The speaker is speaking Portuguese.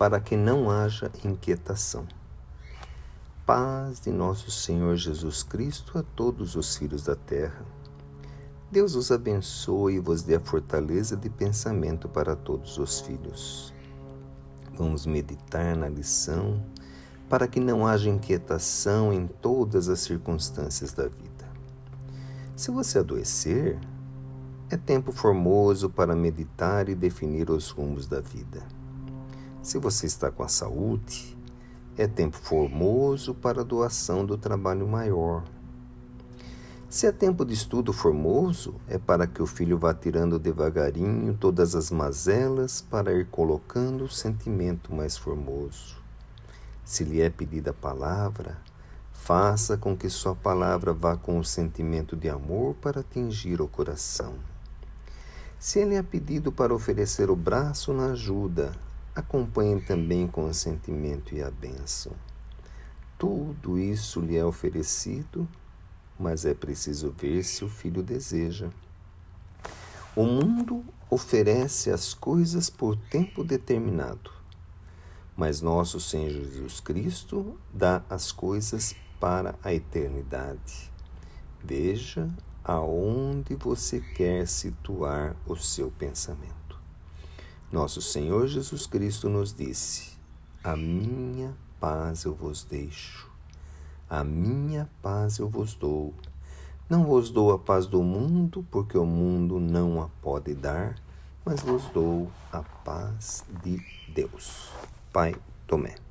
para que não haja inquietação. Paz de nosso Senhor Jesus Cristo a todos os filhos da terra. Deus os abençoe e vos dê a fortaleza de pensamento para todos os filhos. Vamos meditar na lição para que não haja inquietação em todas as circunstâncias da vida. Se você adoecer, é tempo formoso para meditar e definir os rumos da vida. Se você está com a saúde, é tempo formoso para a doação do trabalho maior. Se é tempo de estudo formoso, é para que o filho vá tirando devagarinho todas as mazelas para ir colocando o sentimento mais formoso. Se lhe é pedida a palavra, faça com que sua palavra vá com o sentimento de amor para atingir o coração. Se ele é pedido para oferecer o braço na ajuda, acompanhe também com o sentimento e a bênção. Tudo isso lhe é oferecido, mas é preciso ver se o filho deseja. O mundo oferece as coisas por tempo determinado, mas nosso Senhor Jesus Cristo dá as coisas para a eternidade. Veja aonde você quer situar o seu pensamento. Nosso Senhor Jesus Cristo nos disse: A minha paz eu vos deixo, a minha paz eu vos dou. Não vos dou a paz do mundo, porque o mundo não a pode dar, mas vos dou a paz de Deus. Pai Tomé.